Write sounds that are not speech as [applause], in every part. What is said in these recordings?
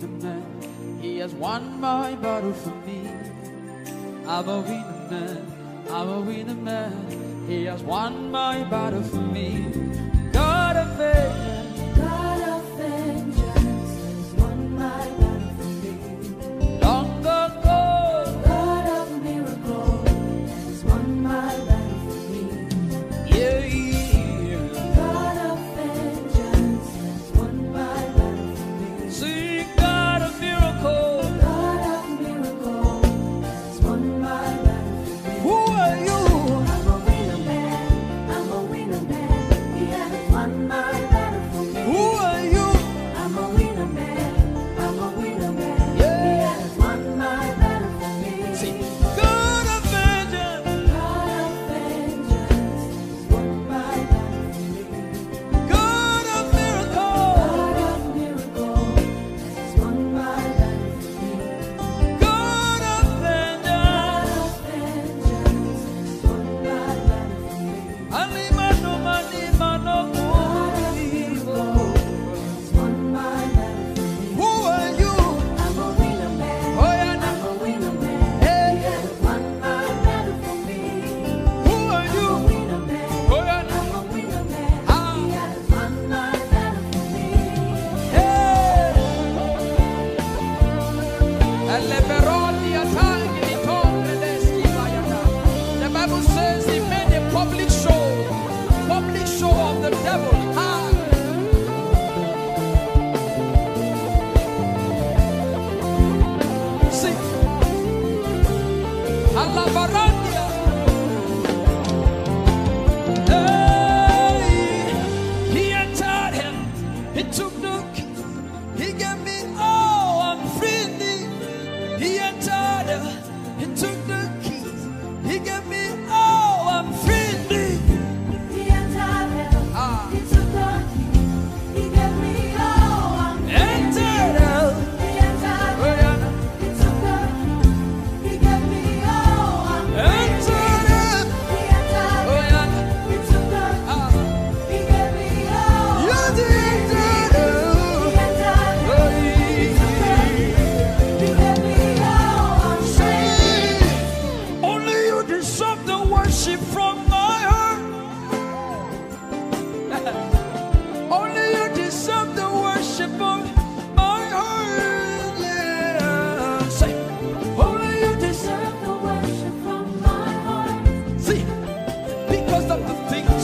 the man. He has won my battle for me. I'm a winner man. I'm a winner man. He has won my battle for me. God of faith. God of see because of the things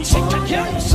We shake again.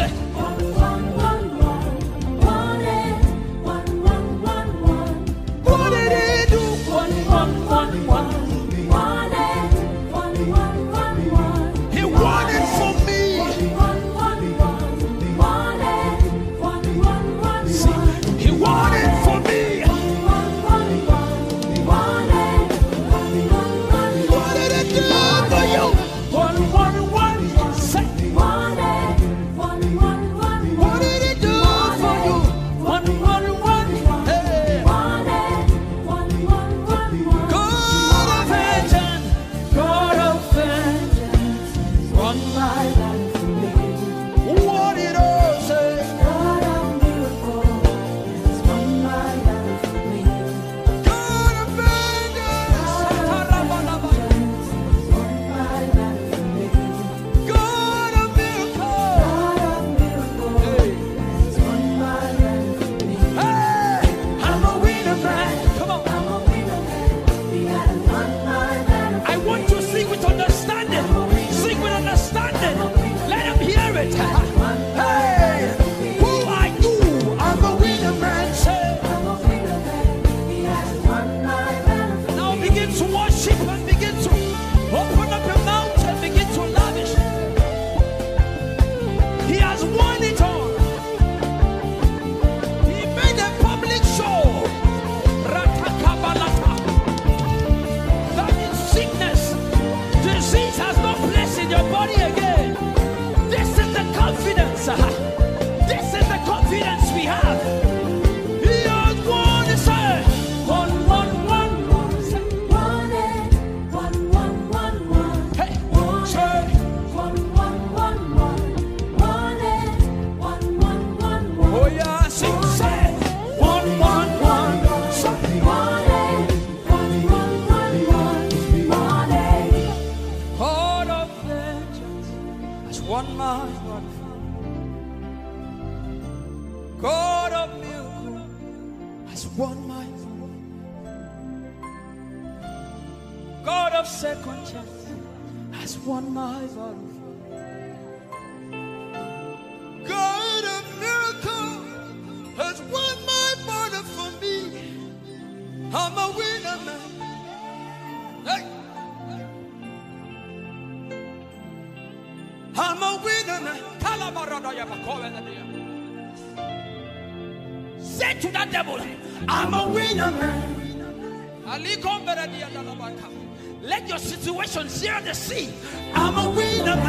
situation here on the sea. I'm a winner.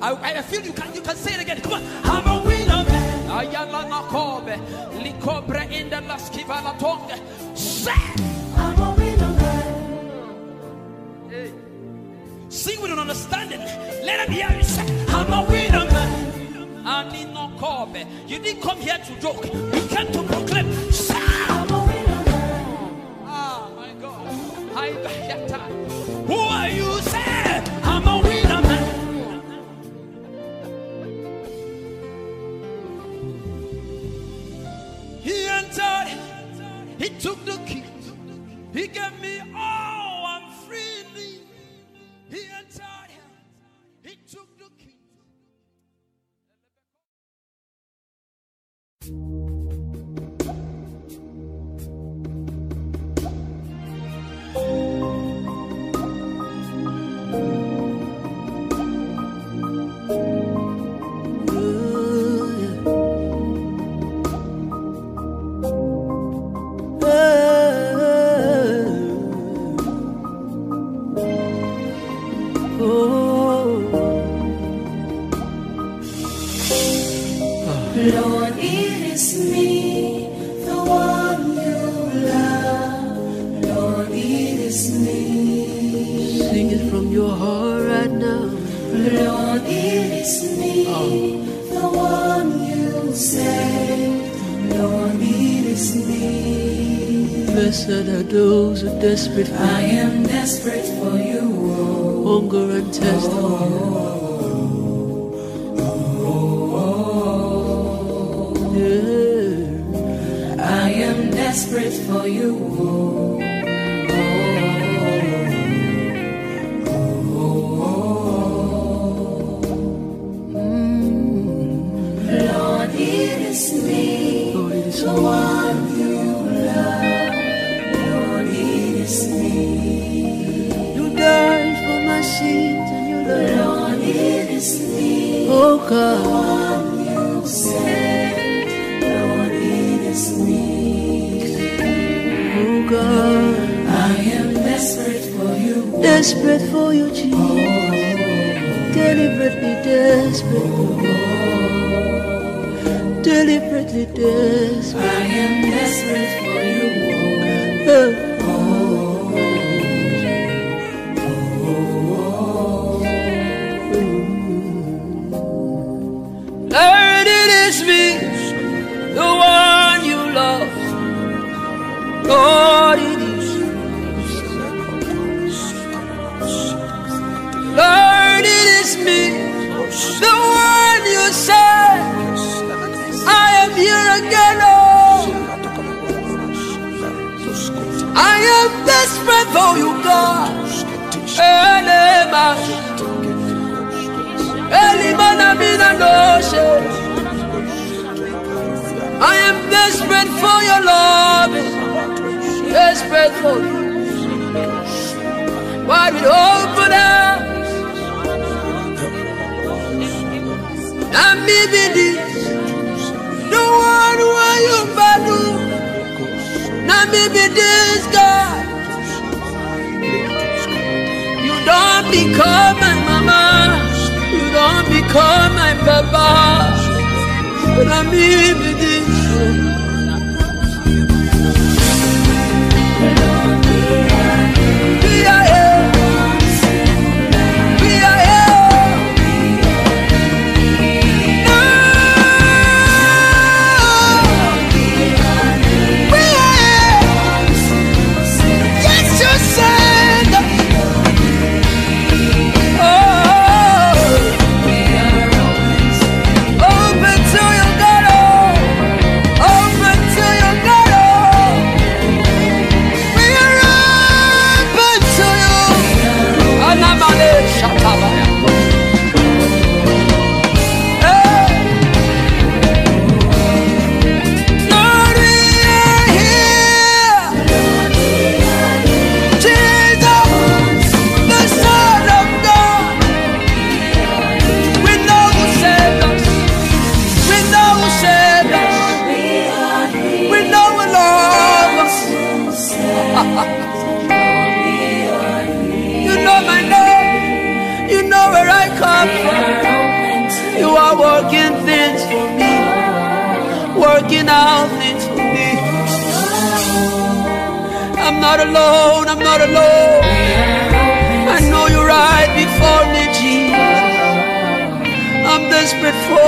I, I feel you can you can say it again. Come on, I'm a winner. Man. Ayala nakobe, likobre in the laskiva la tongue. Say, I'm a winner. Man. Hey. Sing with an understanding. Let them hear you say, I'm a winner. Man. I need no cobe. You didn't come here to joke. You came to proclaim. Who are you? Say, I'm winner man. He entered, he took the key, he gave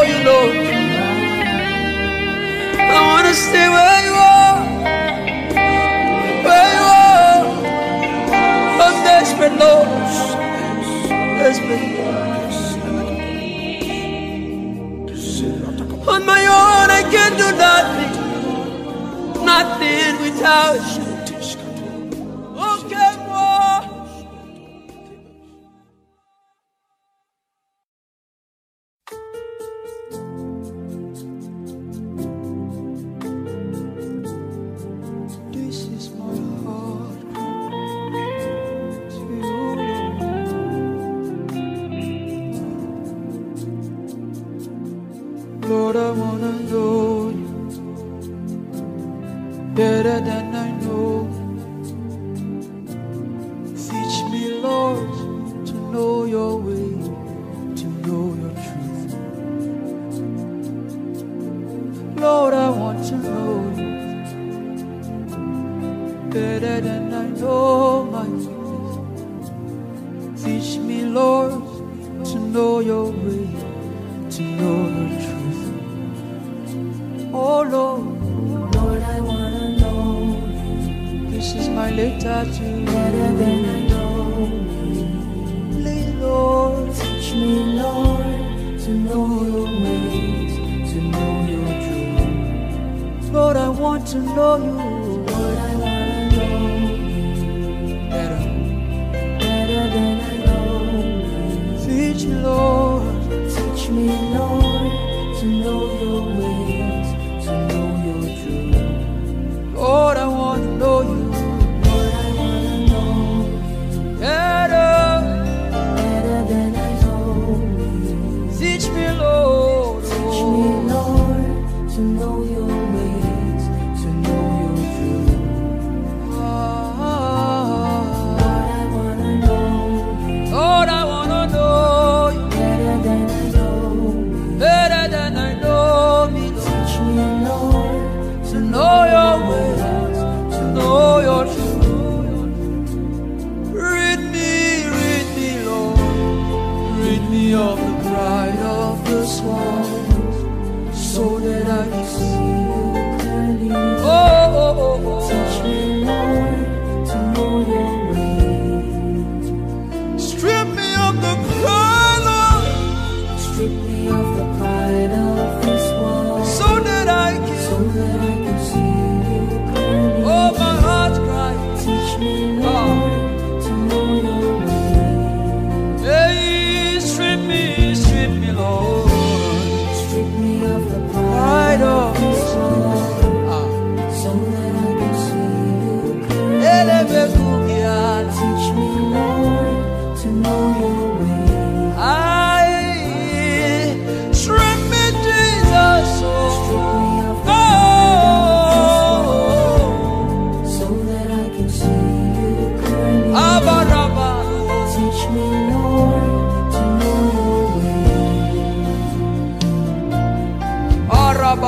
you know I wanna stay where you are Where you are I'm desperate, Lord Desperate On my own I can do nothing Nothing without you. to know you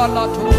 Lord, to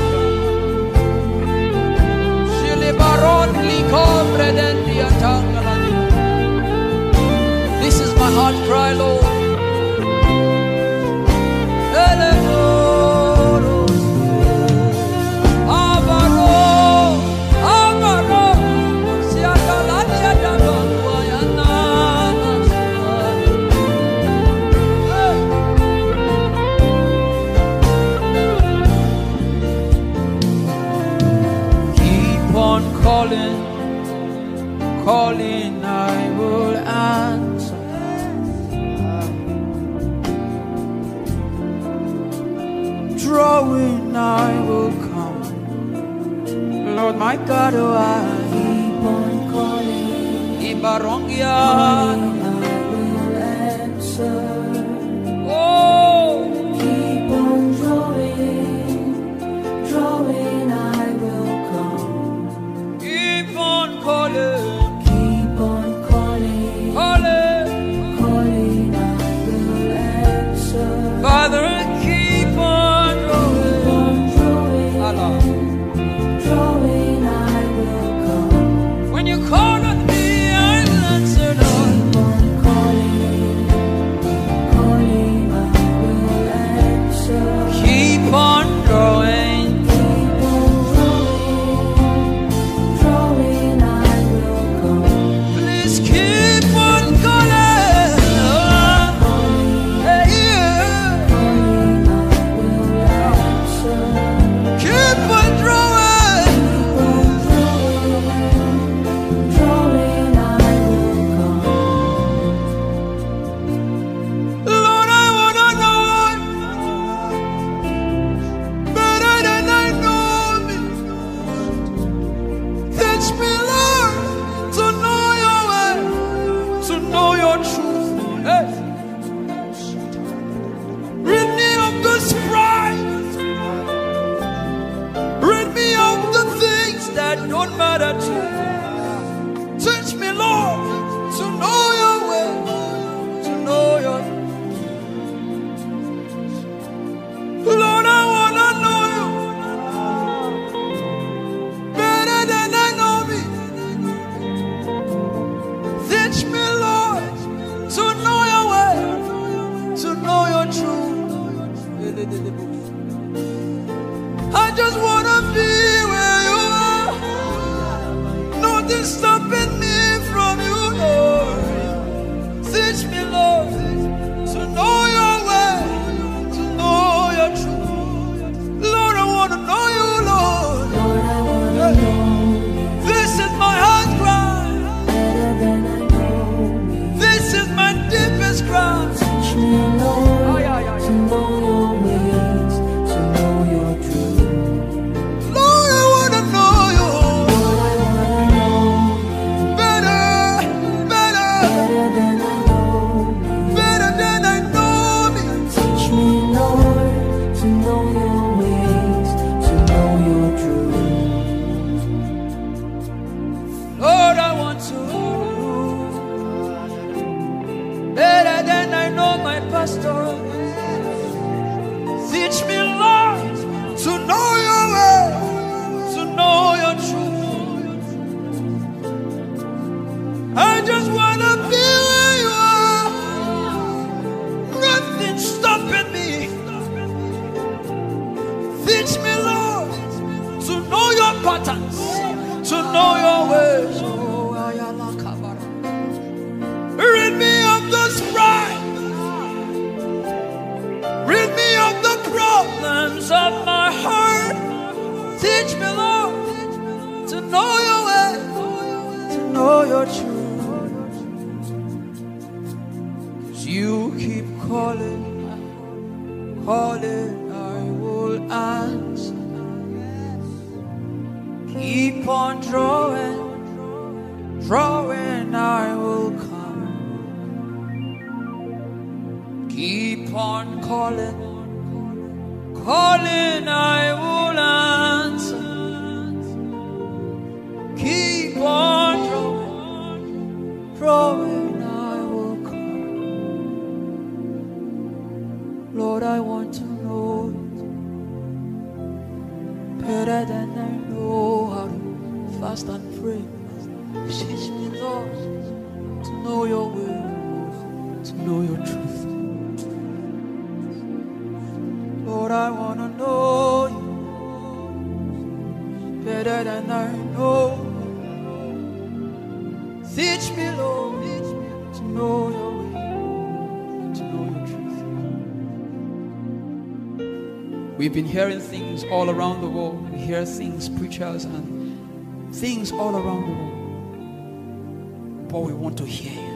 all around the world we hear things, preachers, and things all around the world. But we want to hear you.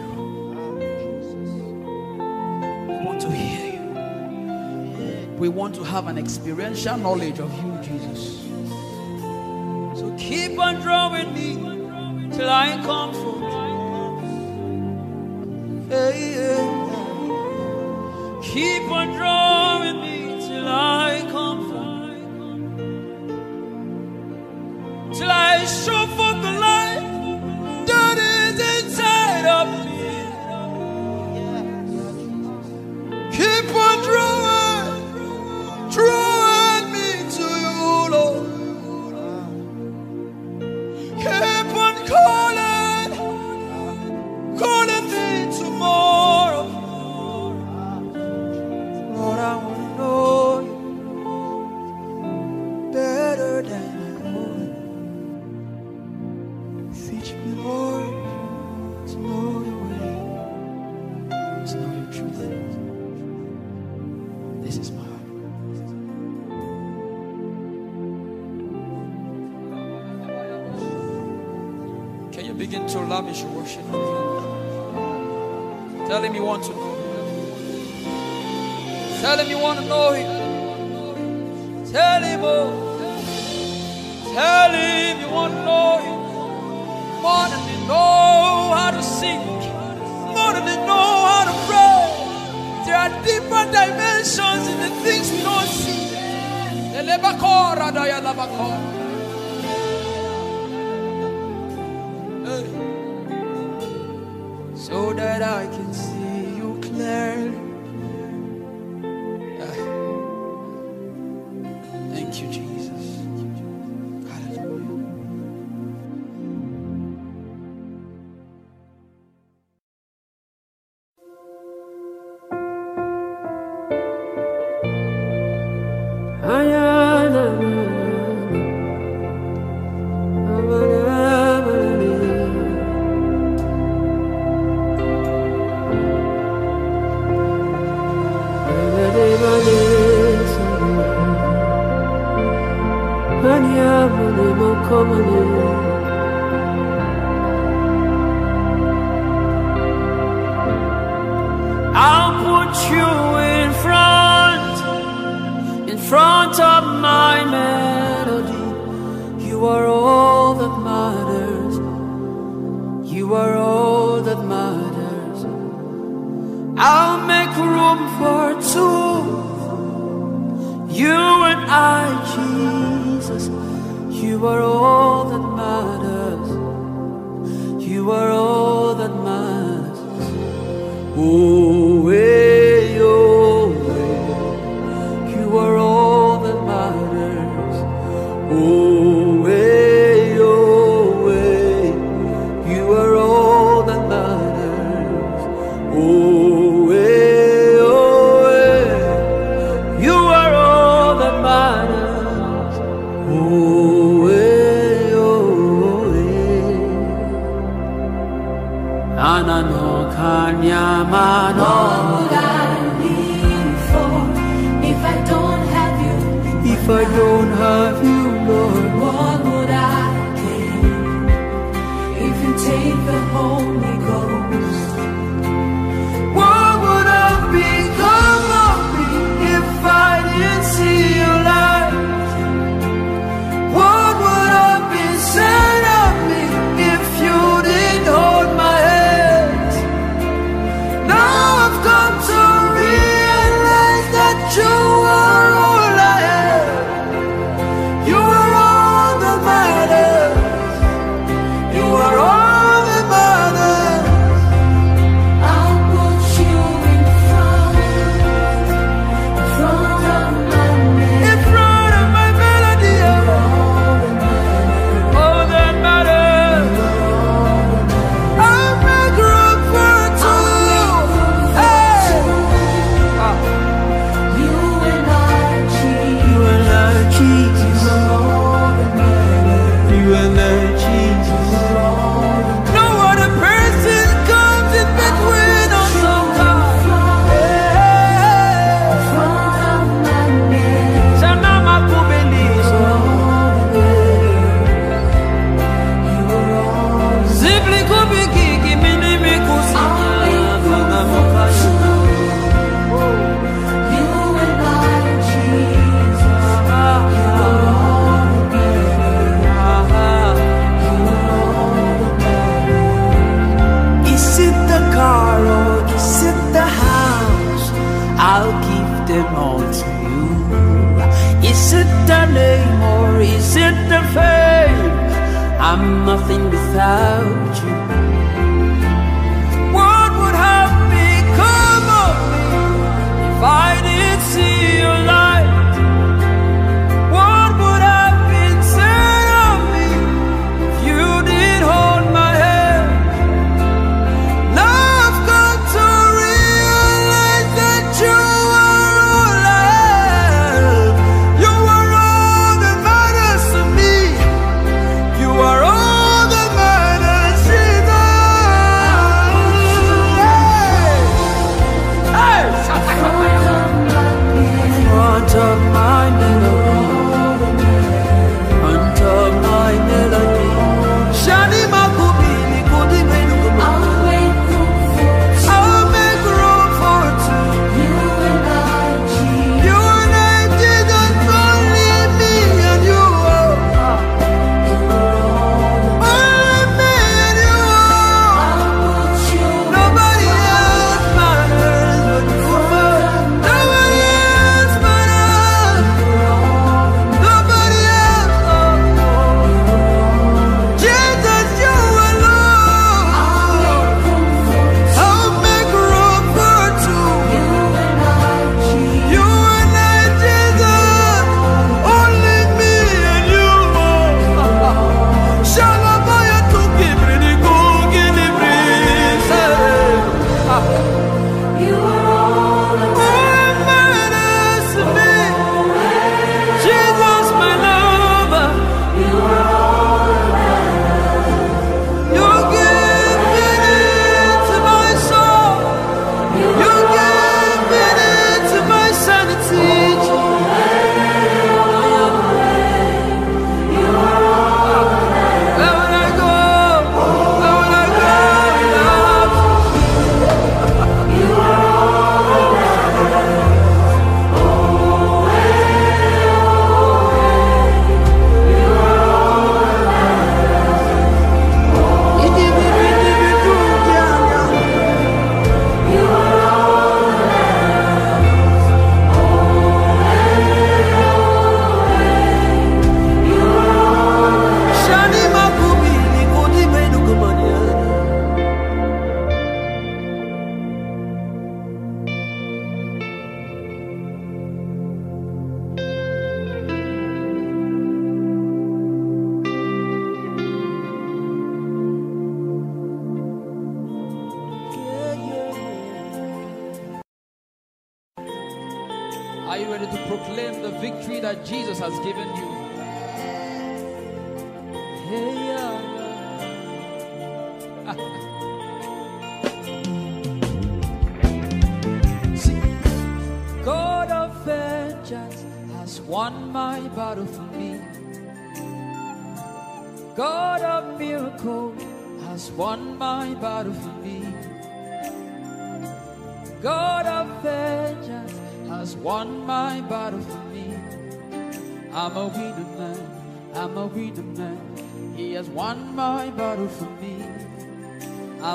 We want to hear you. We want to have an experiential knowledge of you, Jesus. So keep on drawing me till I come for you. Keep on drawing.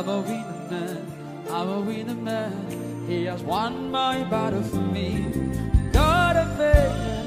I'm a winning man, I'm a winning man. He has won my battle for me. God of faith.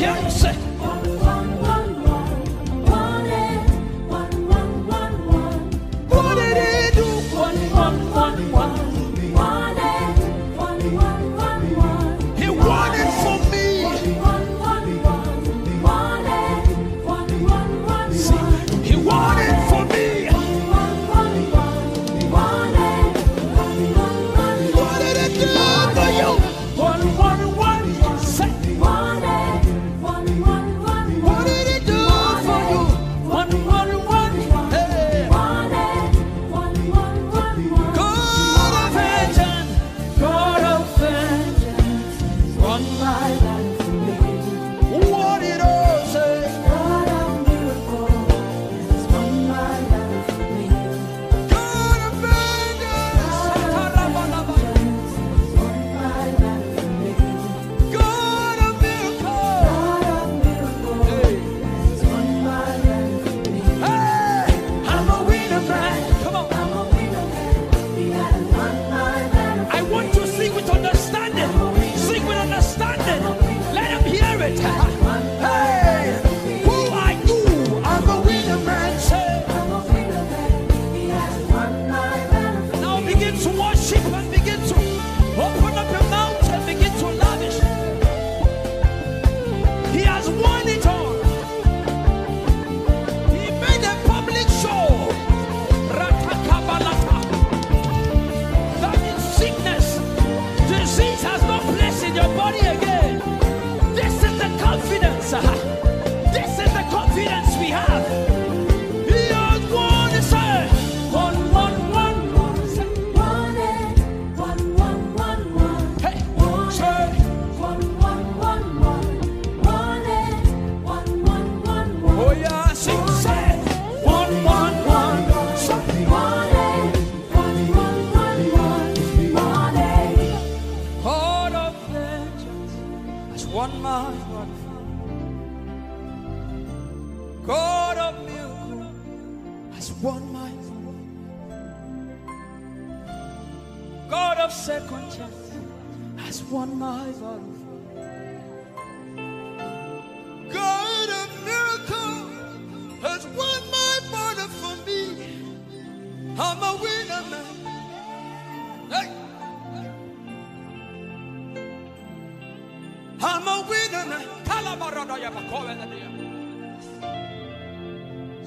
Can?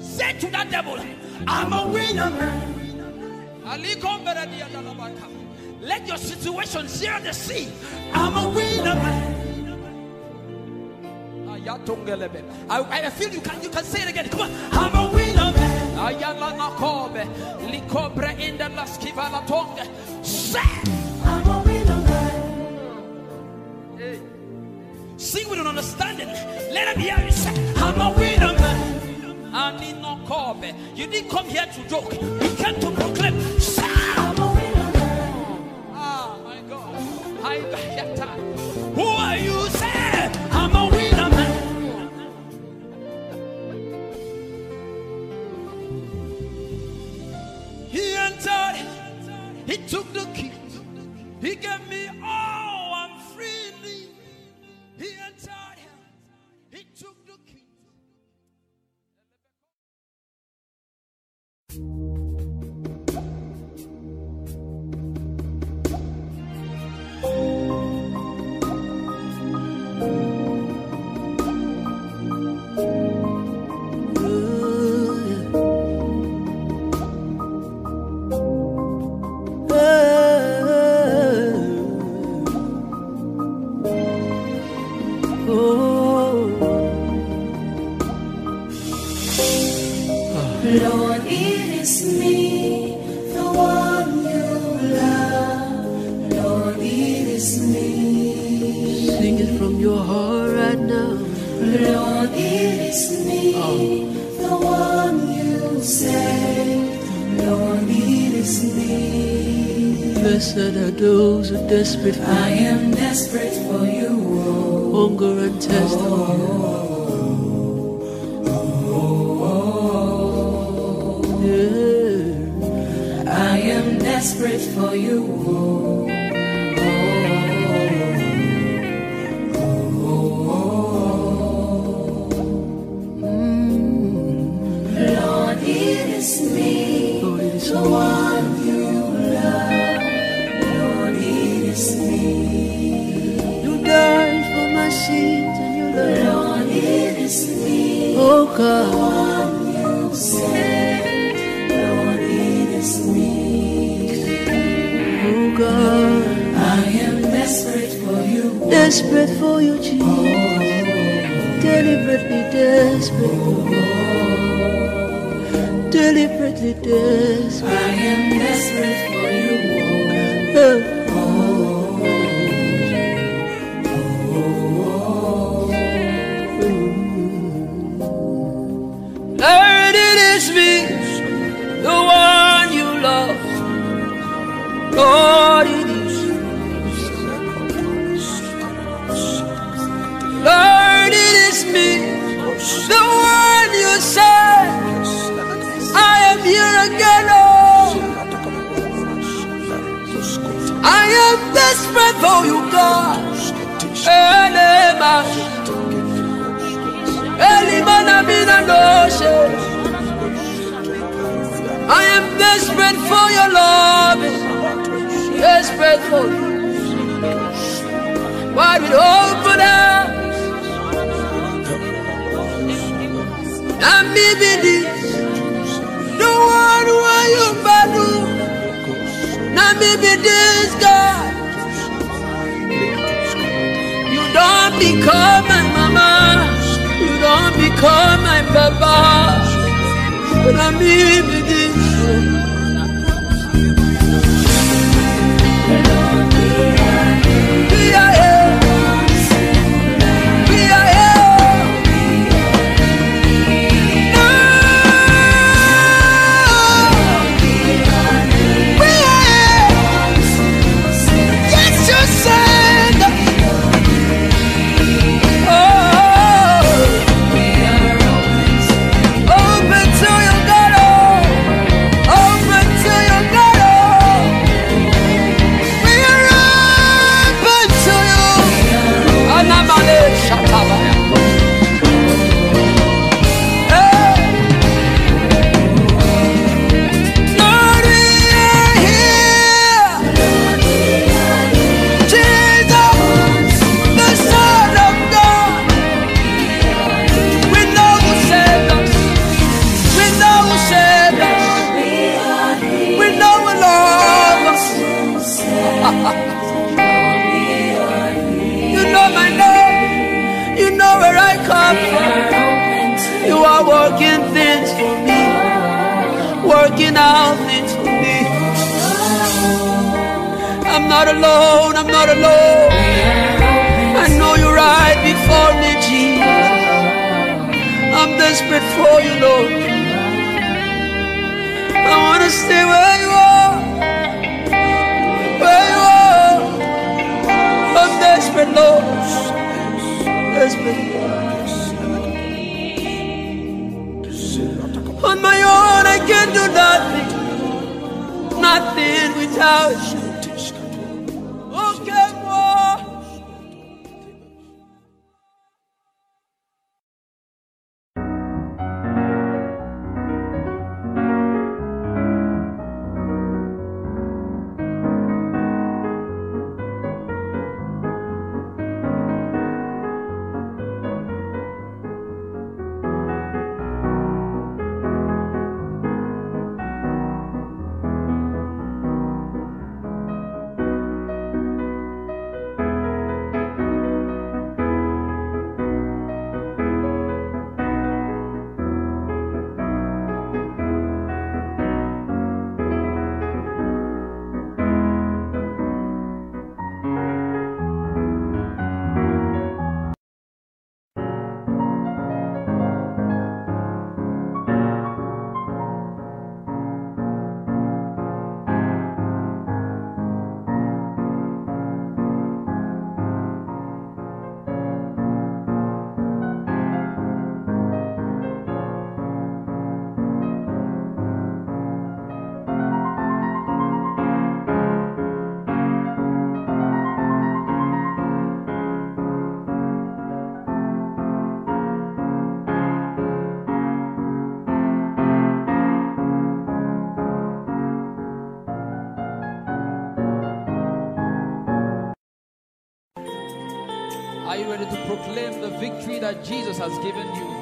Say to that devil, I'm a winner, man. Let your situation share the sea. I'm a winner, man. I, I feel you can you can say it again. Come on, I'm a winner, man. Ayala nakobe, likobre in the laskiva la tongue. Say, I'm a winner man. hey. sing with an understanding. Let him hear you say, I'm a winner, man. I need no. You didn't come here to joke. You came to proclaim. He took the key. He gave me who the one you love. Lord, it is. Lord, it is me, the one you said. I am here again, oh. I am desperate for you, God. Elema, Elimana mina noshe. I am desperate for your love, desperate for you. Why would open up? And maybe this, the one where you badu. Now maybe this God, you don't become my mama, you don't become my papa. Now maybe this. We alone, I'm not alone. I know you're right before me, Jesus. I'm desperate for you, Lord. I wanna stay where you are, where you are. I'm desperate, Lord. Desperate. On my own, I can do nothing, nothing without you. Jesus has given you.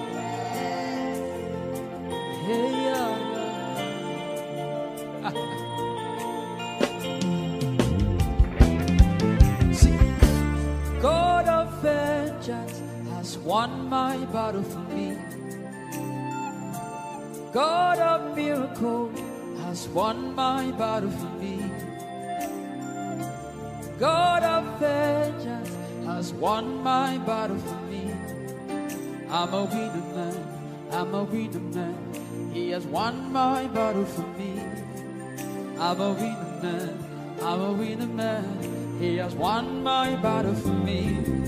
See, [laughs] God of vengeance has won my battle for me. God of miracle has won my battle for me. God of vengeance has won my battle for me. I'm a winner man, I'm a winner man. He has won my battle for me. I'm a winner man, I'm a winner man. He has won my battle for me.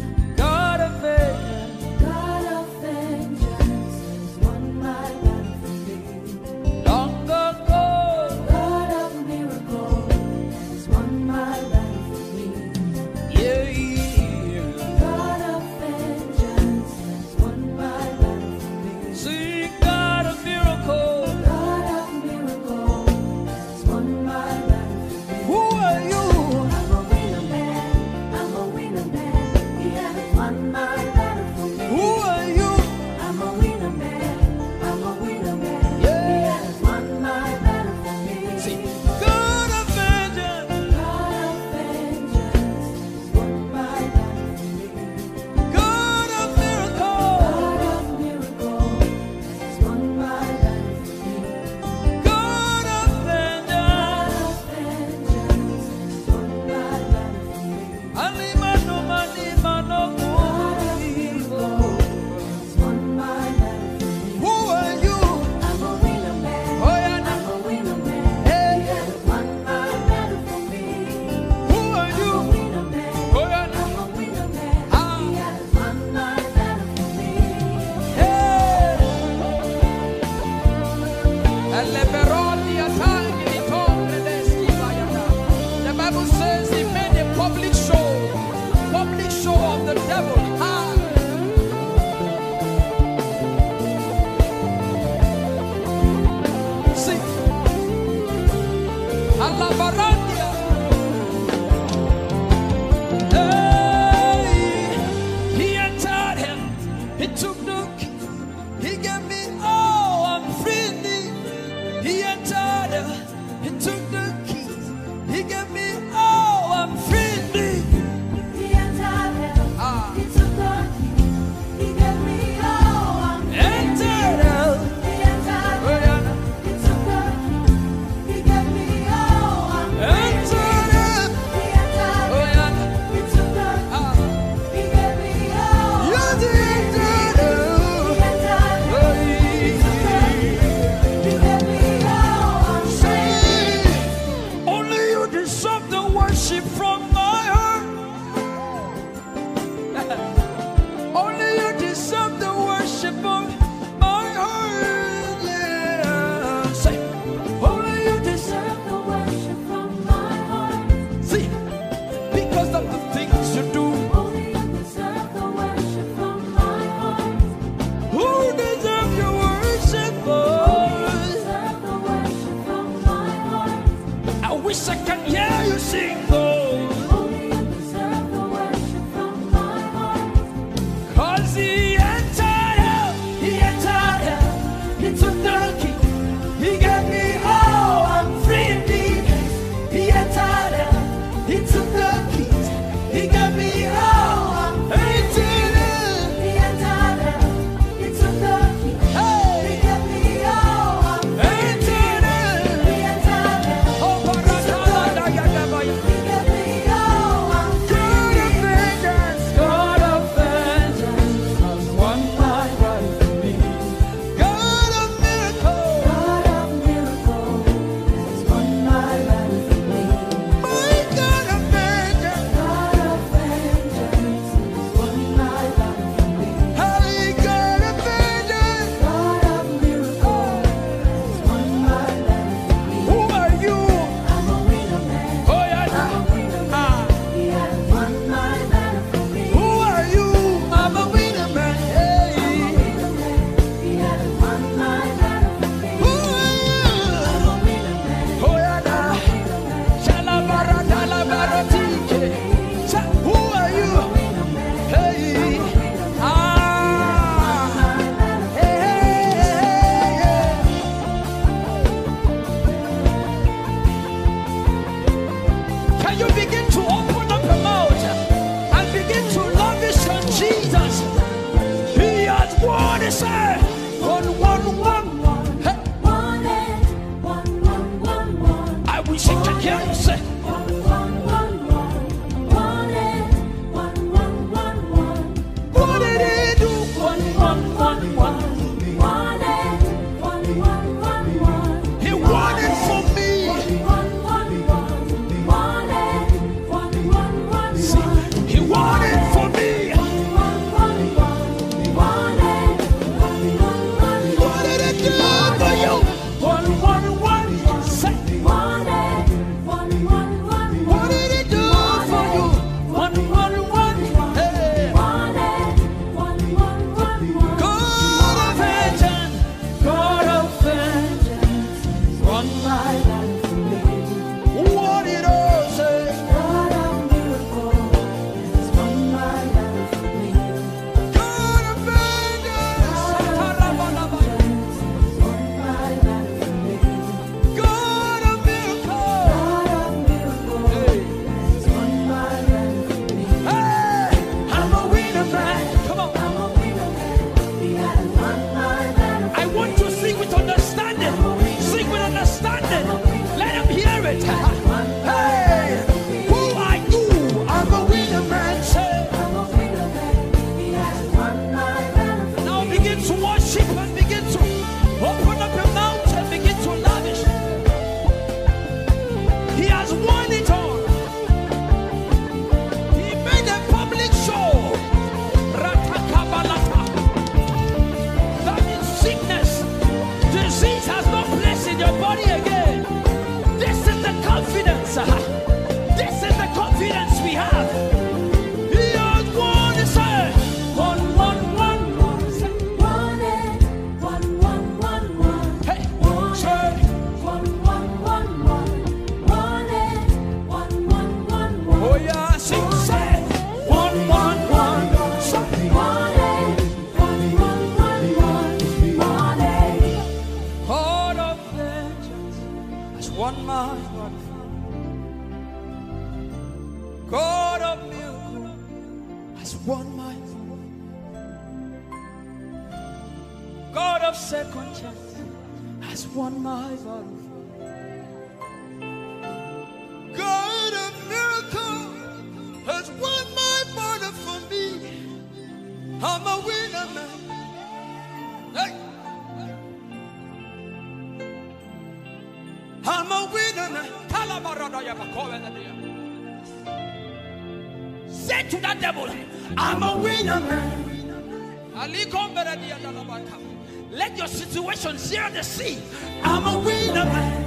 situation, share the seed. I'm a winner. Man.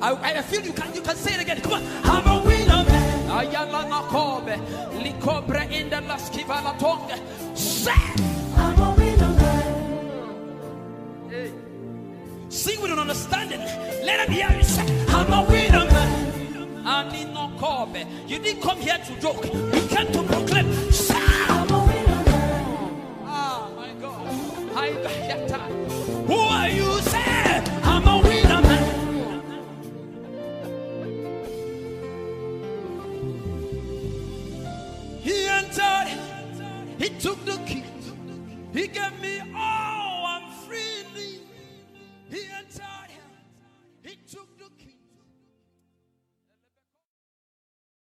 I, I feel you can you can say it again. Come on, I'm a winner. Man. Ayala nakobe, likobre in the laskiva la tongue. Say, I'm a winner. Man. Hey. Sing with an understanding. Let them hear you say, I'm a winner. Man. You didn't come here to joke. You came to He took the key. He gave me.